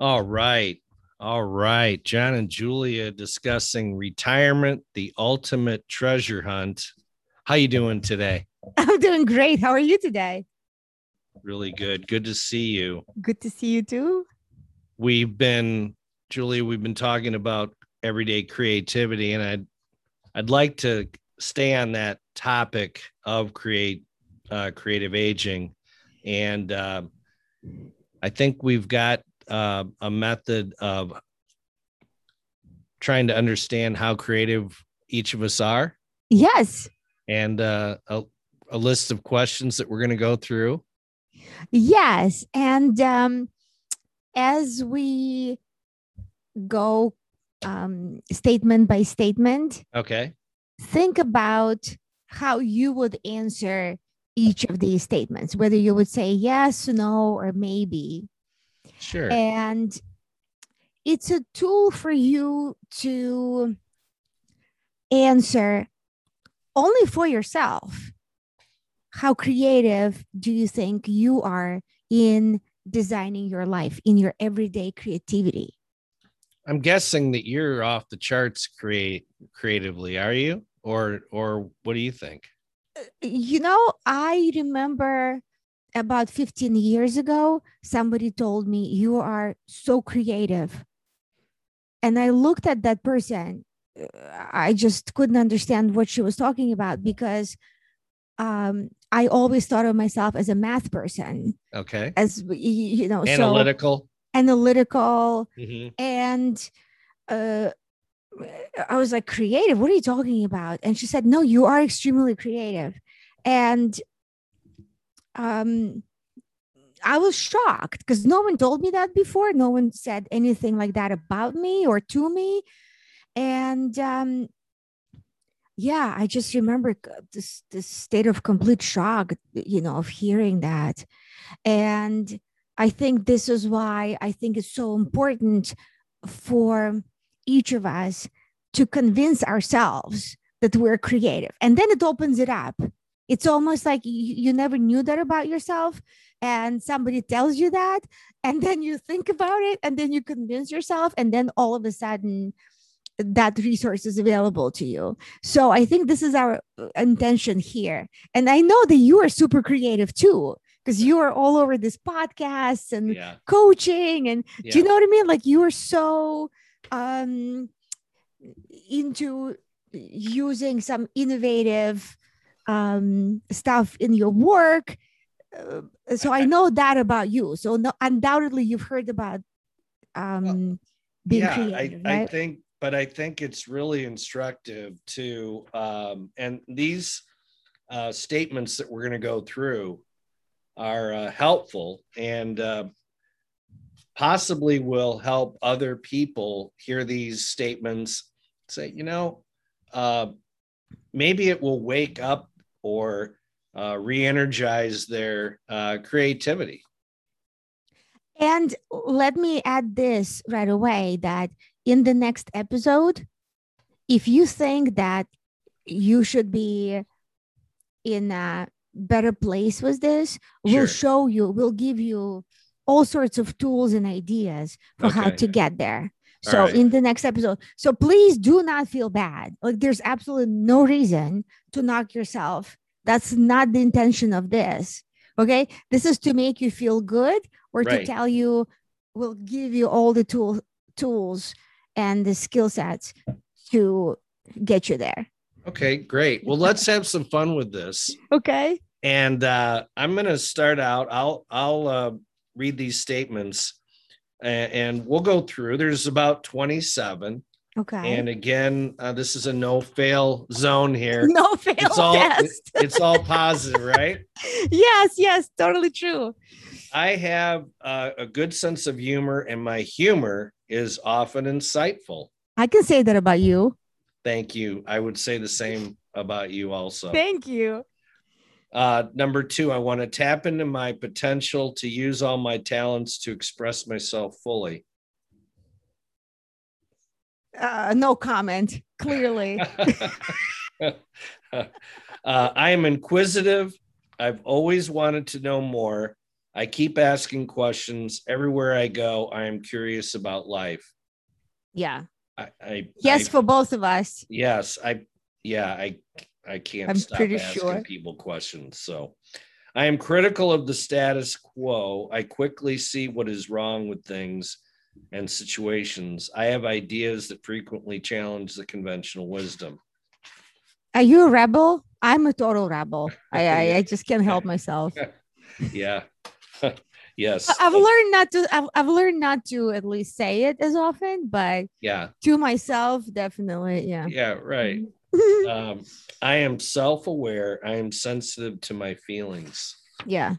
All right. All right. John and Julia discussing retirement, the ultimate treasure hunt. How you doing today? I'm doing great. How are you today? Really good. Good to see you. Good to see you too. We've been Julia, we've been talking about everyday creativity and I'd I'd like to stay on that topic of create uh, creative aging and uh, I think we've got uh, a method of trying to understand how creative each of us are Yes. and uh, a, a list of questions that we're going to go through. Yes. And um, as we go um, statement by statement, Okay. think about how you would answer each of these statements, whether you would say yes, no, or maybe. Sure. And it's a tool for you to answer only for yourself. How creative do you think you are in designing your life, in your everyday creativity? I'm guessing that you're off the charts create creatively, are you? Or or what do you think? Uh, you know, I remember about 15 years ago, somebody told me, You are so creative. And I looked at that person. uh, I just couldn't understand what she was talking about because um, I always thought of myself as a math person, Okay. as you know, so Analytical. analytical. Mhm. And uh, I was like, creative? What are you talking about? And she said, no, you are extremely creative. And um, I was shocked because no one told me that before. No one said anything like that about me or to me. And um, yeah, I just remember this this state of complete shock, you know, of hearing that. And I think this is why I think it's so important for each of us to convince ourselves that we're creative. And then it opens it up. It's almost like you, you never knew that about yourself. And somebody tells you that. And then you think about it. And then you convince yourself. And then all of a sudden, that resource is available to you. So I think this is our uh, intention here. And I know that you are super creative too, because you are all over this podcast and Yeah. coaching and yeah. do you know what I mean? Like you are so um into using some innovative um stuff in your work. Uh, so I know that about you. So no, undoubtedly you've heard about um being yeah, creative, I, I right? think, but I think it's really instructive to, um, and these uh, statements that we're going to go through are uh, helpful and uh, possibly will help other people hear these statements. Say, you know, uh, maybe it will wake up or uh, re-energize their uh, creativity. And let me add this right away that in the next episode, if you think that you should be in a better place with this, Sure. we'll show you, we'll give you all sorts of tools and ideas for how to get there. So right. in the next episode, so please do not feel bad. Like there's absolutely no reason to knock yourself. That's not the intention of this. Okay. This is to make you feel good or to tell you, we'll give you all the tool, tools and the skill sets to get you there. Okay, great. Well, let's have some fun with this. Okay. and uh, I'm going to start out. I'll I'll uh, read these statements, and, and we'll go through. There's about 27, Okay. and again, uh, this is a no fail zone here. no fail It's all test. it's all positive, right? yes, yes, totally true. I have uh, a good sense of humor, and my humor is often insightful. I can say that about you. Thank you. I would say the same about you also. Thank you. Uh, number two, I want to tap into my potential to use all my talents to express myself fully. Uh, no comment. Clearly. uh, I am inquisitive. I've always wanted to know more, I keep asking questions everywhere I go. I am curious about life. Yeah. I, I Yes, I- for both of us. yes, I yeah, I I can't I'm stop pretty asking sure. people questions. So I am critical of the status quo. I quickly see what is wrong with things and situations. I have ideas that frequently challenge the conventional wisdom. Are you a rebel? I'm a total rebel. I I, I just can't help myself. Yeah. yes. I've learned not to. I've, I've learned not to at least say it as often, but Yeah. to myself, definitely. Yeah. Yeah, right. Mm-hmm. Um, I am self-aware. I am sensitive to my feelings. yeah.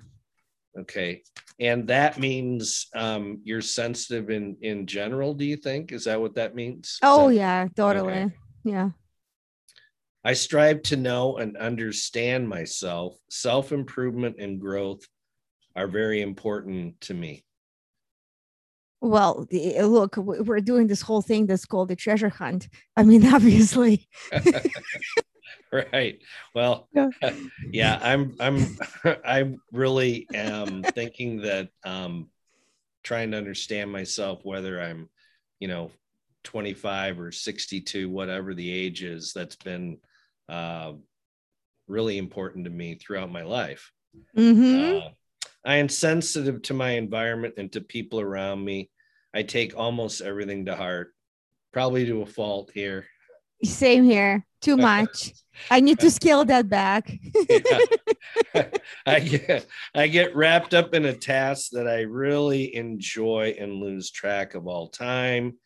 Okay. And that means um you're sensitive in in general, do you think? Is that what that means? Oh that- yeah, totally. Yeah. I strive to know and understand myself. Self-improvement and growth are very important to me. Well, the- look, we're doing this whole thing that's called the treasure hunt. I mean, obviously. right. Well, Yeah. yeah, I'm I'm I really am thinking that um trying to understand myself whether I'm, you know, 25 or 62, whatever the age is, that's been uh, really important to me throughout my life. hmm Uh, I am sensitive to my environment and to people around me. I take almost everything to heart, probably to a fault here. Same here. Too much. I need to scale that back. Yeah. I get I get wrapped up in a task that I really enjoy and lose track of all time.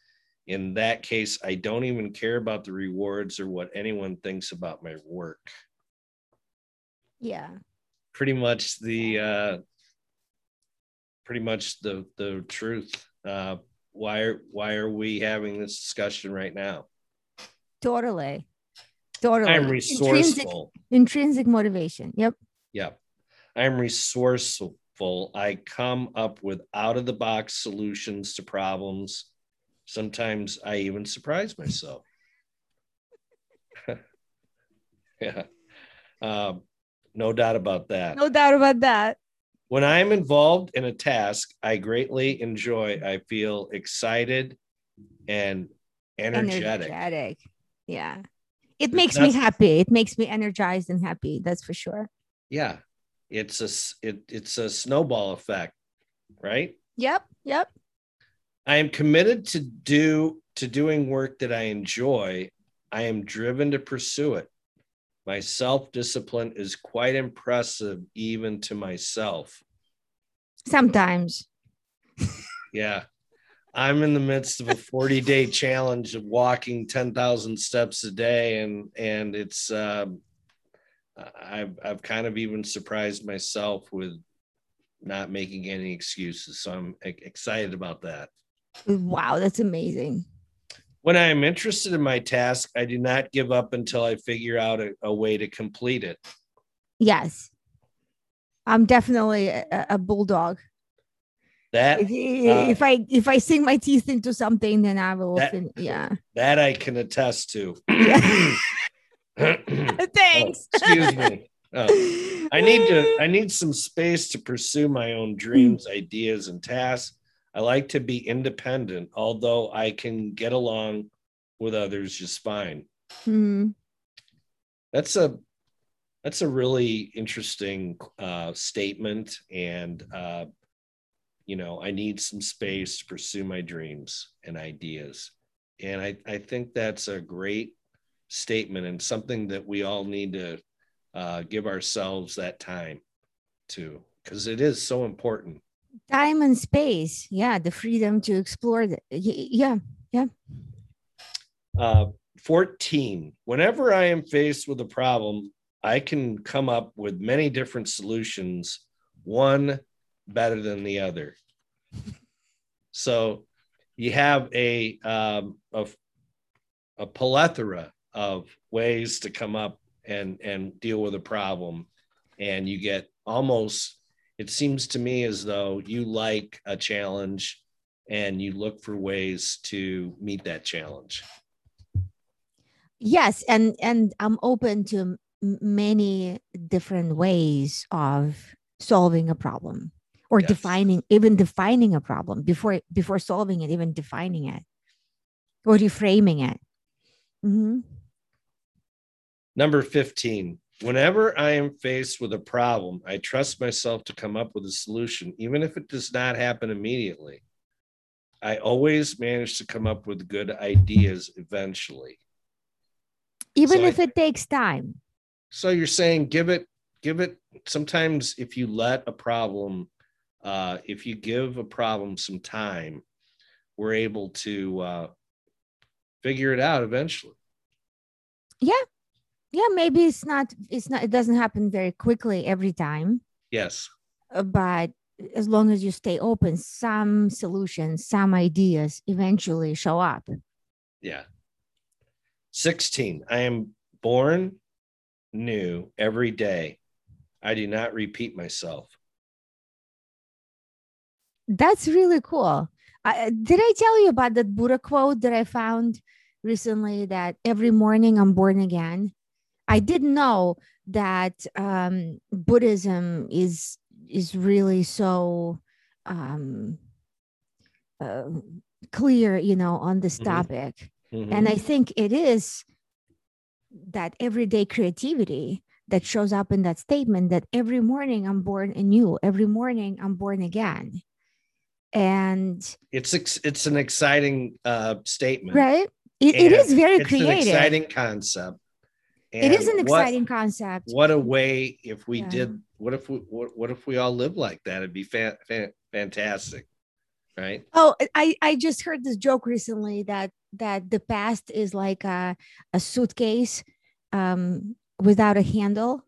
In that case, I don't even care about the rewards or what anyone thinks about my work. yeah. Pretty much the uh pretty much the the truth. Uh why are why are we having this discussion right now? Totally. Totally. I'm Intrinsic, resourceful. intrinsic motivation. Yep. Yep. I'm resourceful. I come up with out of the box solutions to problems. Sometimes I even surprise myself. yeah. Um, no doubt about that. No doubt about that. When I'm involved in a task I greatly enjoy, I feel excited and energetic. Energetic. Yeah. It makes me happy. It makes me energized and happy. That's for sure. Yeah. It's a it, it's a snowball effect, right? Yep. Yep. I am committed to do to doing work that I enjoy. I am driven to pursue it. My self-discipline is quite impressive even to myself. Sometimes. Yeah. I'm in the midst of a 40-day challenge of walking 10,000 steps a day and and it's um I've I've kind of even surprised myself with not making any excuses. So I'm excited about that. Wow. That's amazing. When I am interested in my task, I do not give up until I figure out a, a way to complete it. Yes. I'm definitely a, a bulldog. That If, if I if I sink my teeth into something, then I will. That- fin- yeah. that I can attest to. Thanks. Oh, excuse me. Oh, I need to I need some space to pursue my own dreams, ideas, and tasks. I like to be independent, although I can get along with others just fine. Hmm. That's a that's a really interesting uh, statement, and uh, you know, I need some space to pursue my dreams and ideas, and I I think that's a great statement and something that we all need to uh, give ourselves that time to, because it is so important. Time and space. Yeah. The freedom to explore. The, y- yeah. Uh, 14. Whenever I am faced with a problem, I can come up with many different solutions, one better than the other. So you have a, um, a, a plethora of ways to come up and, and deal with a problem. And you get almost, it seems to me as though you like a challenge and you look for ways to meet that challenge. Yes. And and I'm open to many different ways of solving a problem or Yes. defining even defining a problem before before solving it even defining it or reframing it hmm Number 15. Whenever I am faced with a problem, I trust myself to come up with a solution, even if it does not happen immediately. I always manage to come up with good ideas eventually. even So I if it takes time So you're saying give it, give it. Sometimes if you let a problem, uh, if you give a problem some time, we're able to uh, figure it out eventually. yeah yeah. maybe it's not it's not it doesn't happen very quickly every time Yes. uh, but as long as you stay open some solutions some ideas eventually show up Yeah. 16. I am born new every day. I do not repeat myself. that's really cool I, did i tell you about that buddha quote that i found recently that every morning i'm born again i didn't know that um, buddhism is is really so um, uh, clear you know on this Mhm. topic Mhm. and i think it is that everyday creativity that shows up in that statement that every morning i'm born anew every morning i'm born again and it's ex- it's an exciting uh, statement. right it, it And is very It's an creative exciting concept. it is And an what- exciting concept What a way if we Yeah. did. What if we? What, what if we all live like that? It'd be fa- fa- fantastic, right? oh i i just heard this joke recently that that the past is like a, a suitcase um without a handle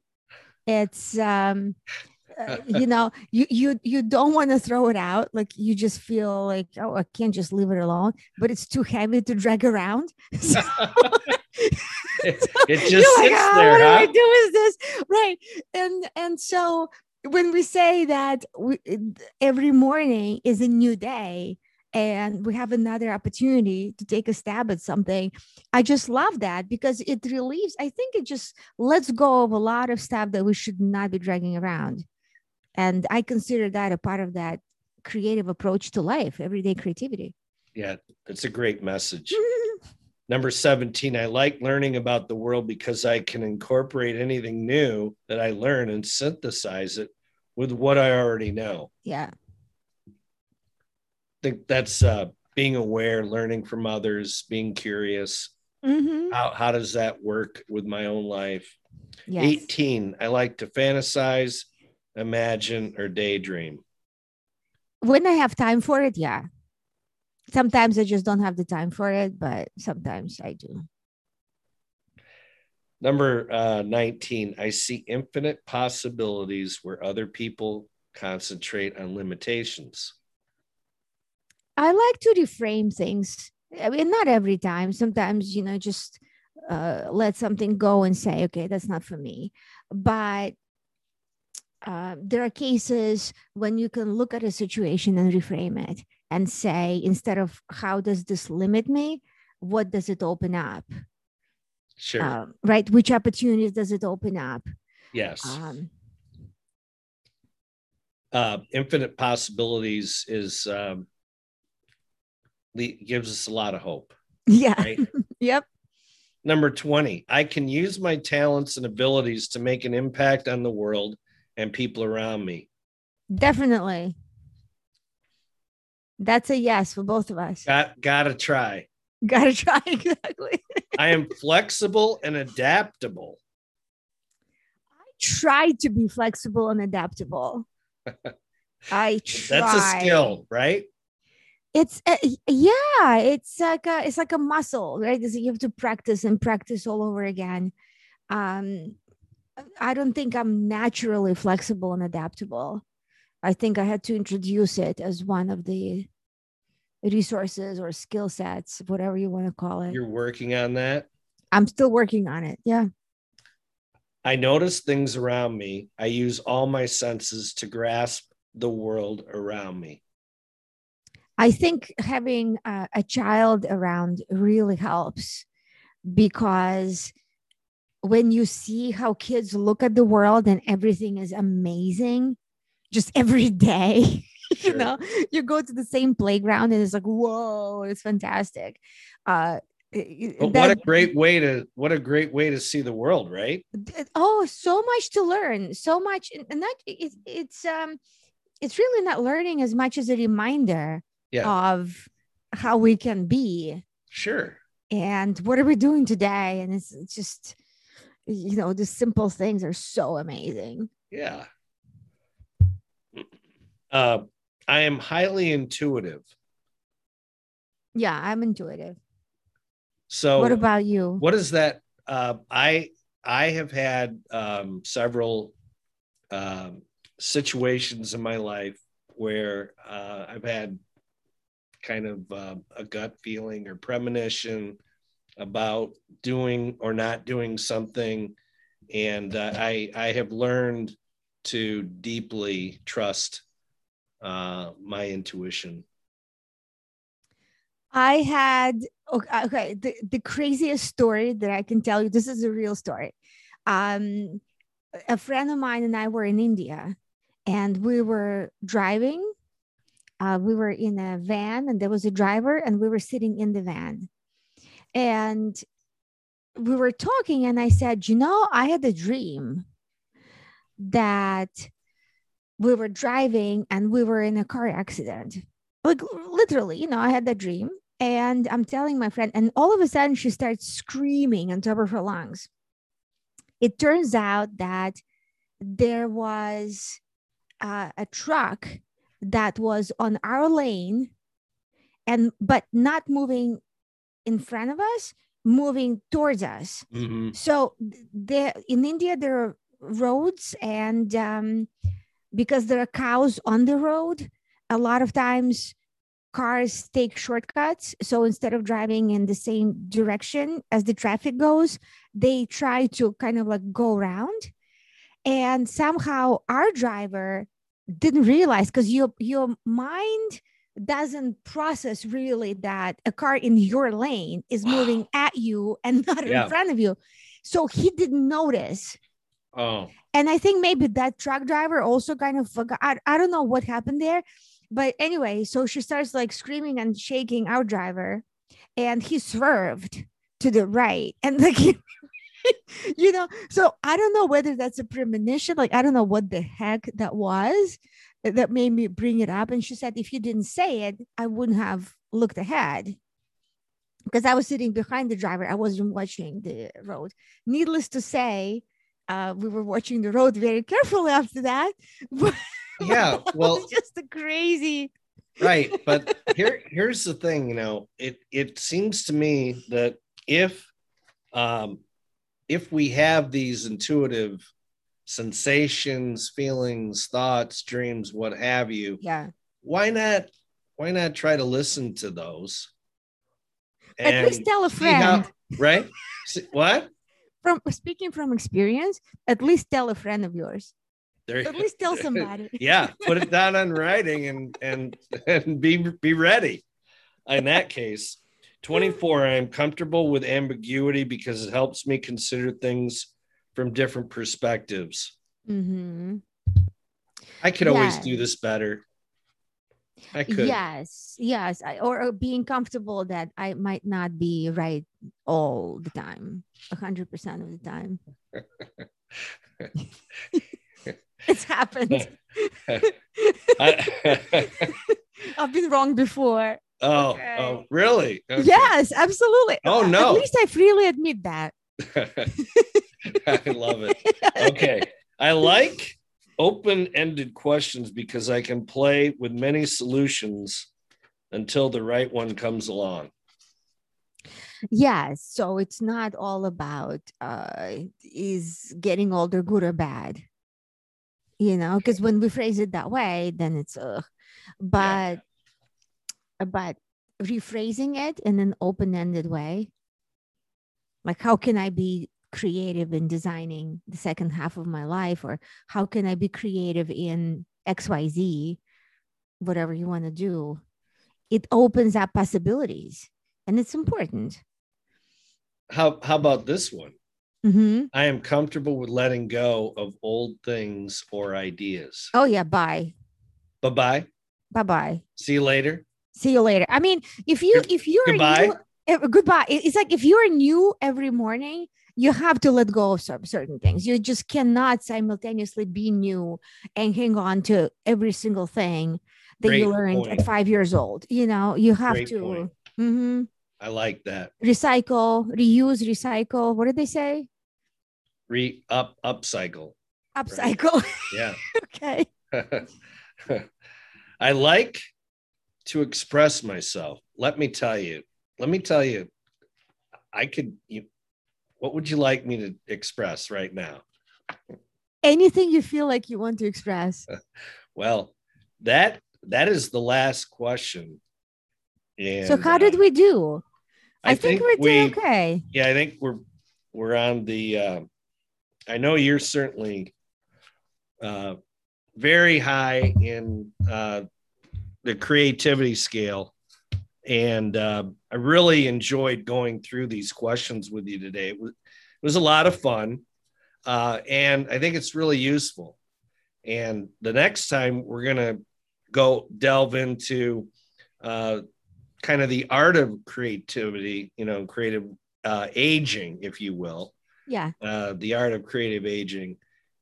it's um uh, you know you you you don't want to throw it out like you just feel like oh i can't just leave it alone but it's too heavy to drag around So it, it just you're like, sits "Ah, there, what do? I do with this? Right. And and so when we say that we, every morning is a new day and we have another opportunity to take a stab at something, I just love that because it relieves. I think it just lets go of a lot of stuff that we should not be dragging around. And I consider that a part of that creative approach to life, everyday creativity. Yeah, it's a great message. Number 17, I like learning about the world because I can incorporate anything new that I learn and synthesize it with what I already know. yeah. I think that's uh, being aware, learning from others, being curious. Mhm. How, how does that work with my own life? Yes. 18, I like to fantasize, imagine, or daydream. when I have time for it, yeah. Sometimes I just don't have the time for it, but sometimes I do. Number uh, 19, I see infinite possibilities where other people concentrate on limitations. I like to reframe things. I mean, not every time. Sometimes, you know, just uh, let something go and say, okay, that's not for me. But uh, there are cases when you can look at a situation and reframe it and say, instead of how does this limit me, what does it open up? Sure. Um, right? Which opportunities does it open up? yes. Um, uh, infinite possibilities is um, gives us a lot of hope. yeah. Right. Yep. Number 20, I can use my talents and abilities to make an impact on the world and people around me. Definitely. That's a yes for both of us. Got gotta try. Gotta try exactly. I am flexible and adaptable. I try to be flexible and adaptable. I try. That's a skill, right? It's uh, yeah. It's like a it's like a muscle, right? It's, you have to practice and practice all over again. Um, I don't think I'm naturally flexible and adaptable. I think I had to introduce it as one of the resources or skill sets, whatever you want to call it. You're working on that. I'm still working on it. Yeah. I notice things around me. I use all my senses to grasp the world around me. I think having a, a child around really helps because when you see how kids look at the world and everything is amazing, just every day. Sure. you know, you go to the same playground and it's like, whoa, it's fantastic. Uh, But what a great way to what a great way to see the world, right? oh so much to learn so much and and that it's it's um it's really not learning as much as a reminder Yeah. of how we can be Sure. and what are we doing today and it's, just you know the simple things are so amazing Yeah. Uh, I am highly intuitive. yeah i'm intuitive So what about you what is that? Uh, I I have had um, several um, situations in my life where uh, I've had kind of uh, a gut feeling or premonition about doing or not doing something, and uh, I I have learned to deeply trust uh, my intuition. I had okay, okay the, the craziest story that I can tell you. This is a real story. Um, a friend of mine and I were in India, and we were driving. Uh, we were in a van, and there was a driver, and we were sitting in the van, and we were talking. And I said, "You know, I had a dream that we were driving and we were in a car accident." like literally, you know, I had that dream and I'm telling my friend, and all of a sudden she starts screaming on top of her lungs. It turns out that there was uh, a truck that was on our lane and but not moving in front of us moving towards us Mhm. so there in India there are roads, and um, because there are cows on the road, a lot of times cars take shortcuts. So instead of driving in the same direction as the traffic goes, they try to kind of like go around. And somehow our driver didn't realize because your your mind doesn't process really that a car in your lane is moving at you and not Yeah. in front of you. So he didn't notice. Oh, And I think maybe that truck driver also kind of forgot. I, I don't know what happened there. But anyway, so she starts like screaming and shaking our driver, and he swerved to the right. And like, you know, so I don't know whether that's a premonition. Like, I don't know what the heck that was that made me bring it up. And she said, if you didn't say it, I wouldn't have looked ahead because I was sitting behind the driver. I wasn't watching the road. Needless to say, uh, we were watching the road very carefully after that. Yeah. Well, just a crazy. right but here here's the thing you know it it seems to me that if um if we have these intuitive sensations feelings thoughts dreams what have you Yeah. why not why not try to listen to those At least tell a see how- friend. right what From speaking from experience, at least tell a friend of yours. there At least tell somebody. yeah put it down on writing and and and be be ready in that case 24 i am comfortable with ambiguity because it helps me consider things from different perspectives Mm-hmm. i could always do this better i could Yes, yes, I, or, or being comfortable that I might not be right all the time, a hundred percent of the time. it's happened. I- I've been wrong before. Oh Okay. oh really Okay. Yes, absolutely. Oh, no. At least I freely admit that. i love it okay. I like open ended questions because I can play with many solutions until the right one comes along. Yes. So it's not all about uh is getting older good or bad. You know, because when we phrase it that way, then it's uh but but rephrasing it in an open-ended way, like how can I be creative in designing the second half of my life, or how can I be creative in XYZ, whatever you want to do? It opens up possibilities and it's important. How how about this one? hmm I am comfortable with letting go of old things or ideas. Oh yeah, bye. Bye bye. Bye bye. See you later. See you later. I mean, if you if you're goodbye. new, eh, goodbye. It's like if you're new every morning, you have to let go of some certain things. You just cannot simultaneously be new and hang on to every single thing that you learned point. at five years old. You know, you have Great to mhm, I like that. recycle, reuse, recycle. What did they say? Re up upcycle. Upcycle. Yeah. okay. I like to express myself. Let me tell you. Let me tell you. I could. You, what would you like me to express right now? Anything you feel like you want to express. Well, that that is the last question. And so how did uh, we do? I, think, we're we. okay. Yeah, I think we're we're on the. Uh, I know you're certainly uh, very high in uh, the creativity scale, and uh, I really enjoyed going through these questions with you today. It was, it was a lot of fun, uh, and I think it's really useful. And the next time we're gonna go delve into uh, kind of the art of creativity, you know, creative uh, aging, if you will, Yeah. uh, the art of creative aging.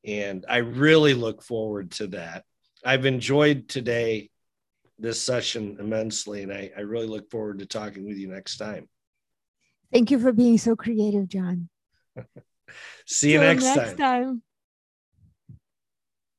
And I really look forward to that. I've enjoyed today, this session immensely, and I, I really look forward to talking with you next time. Thank you for being so creative, John. See you next, next time. time.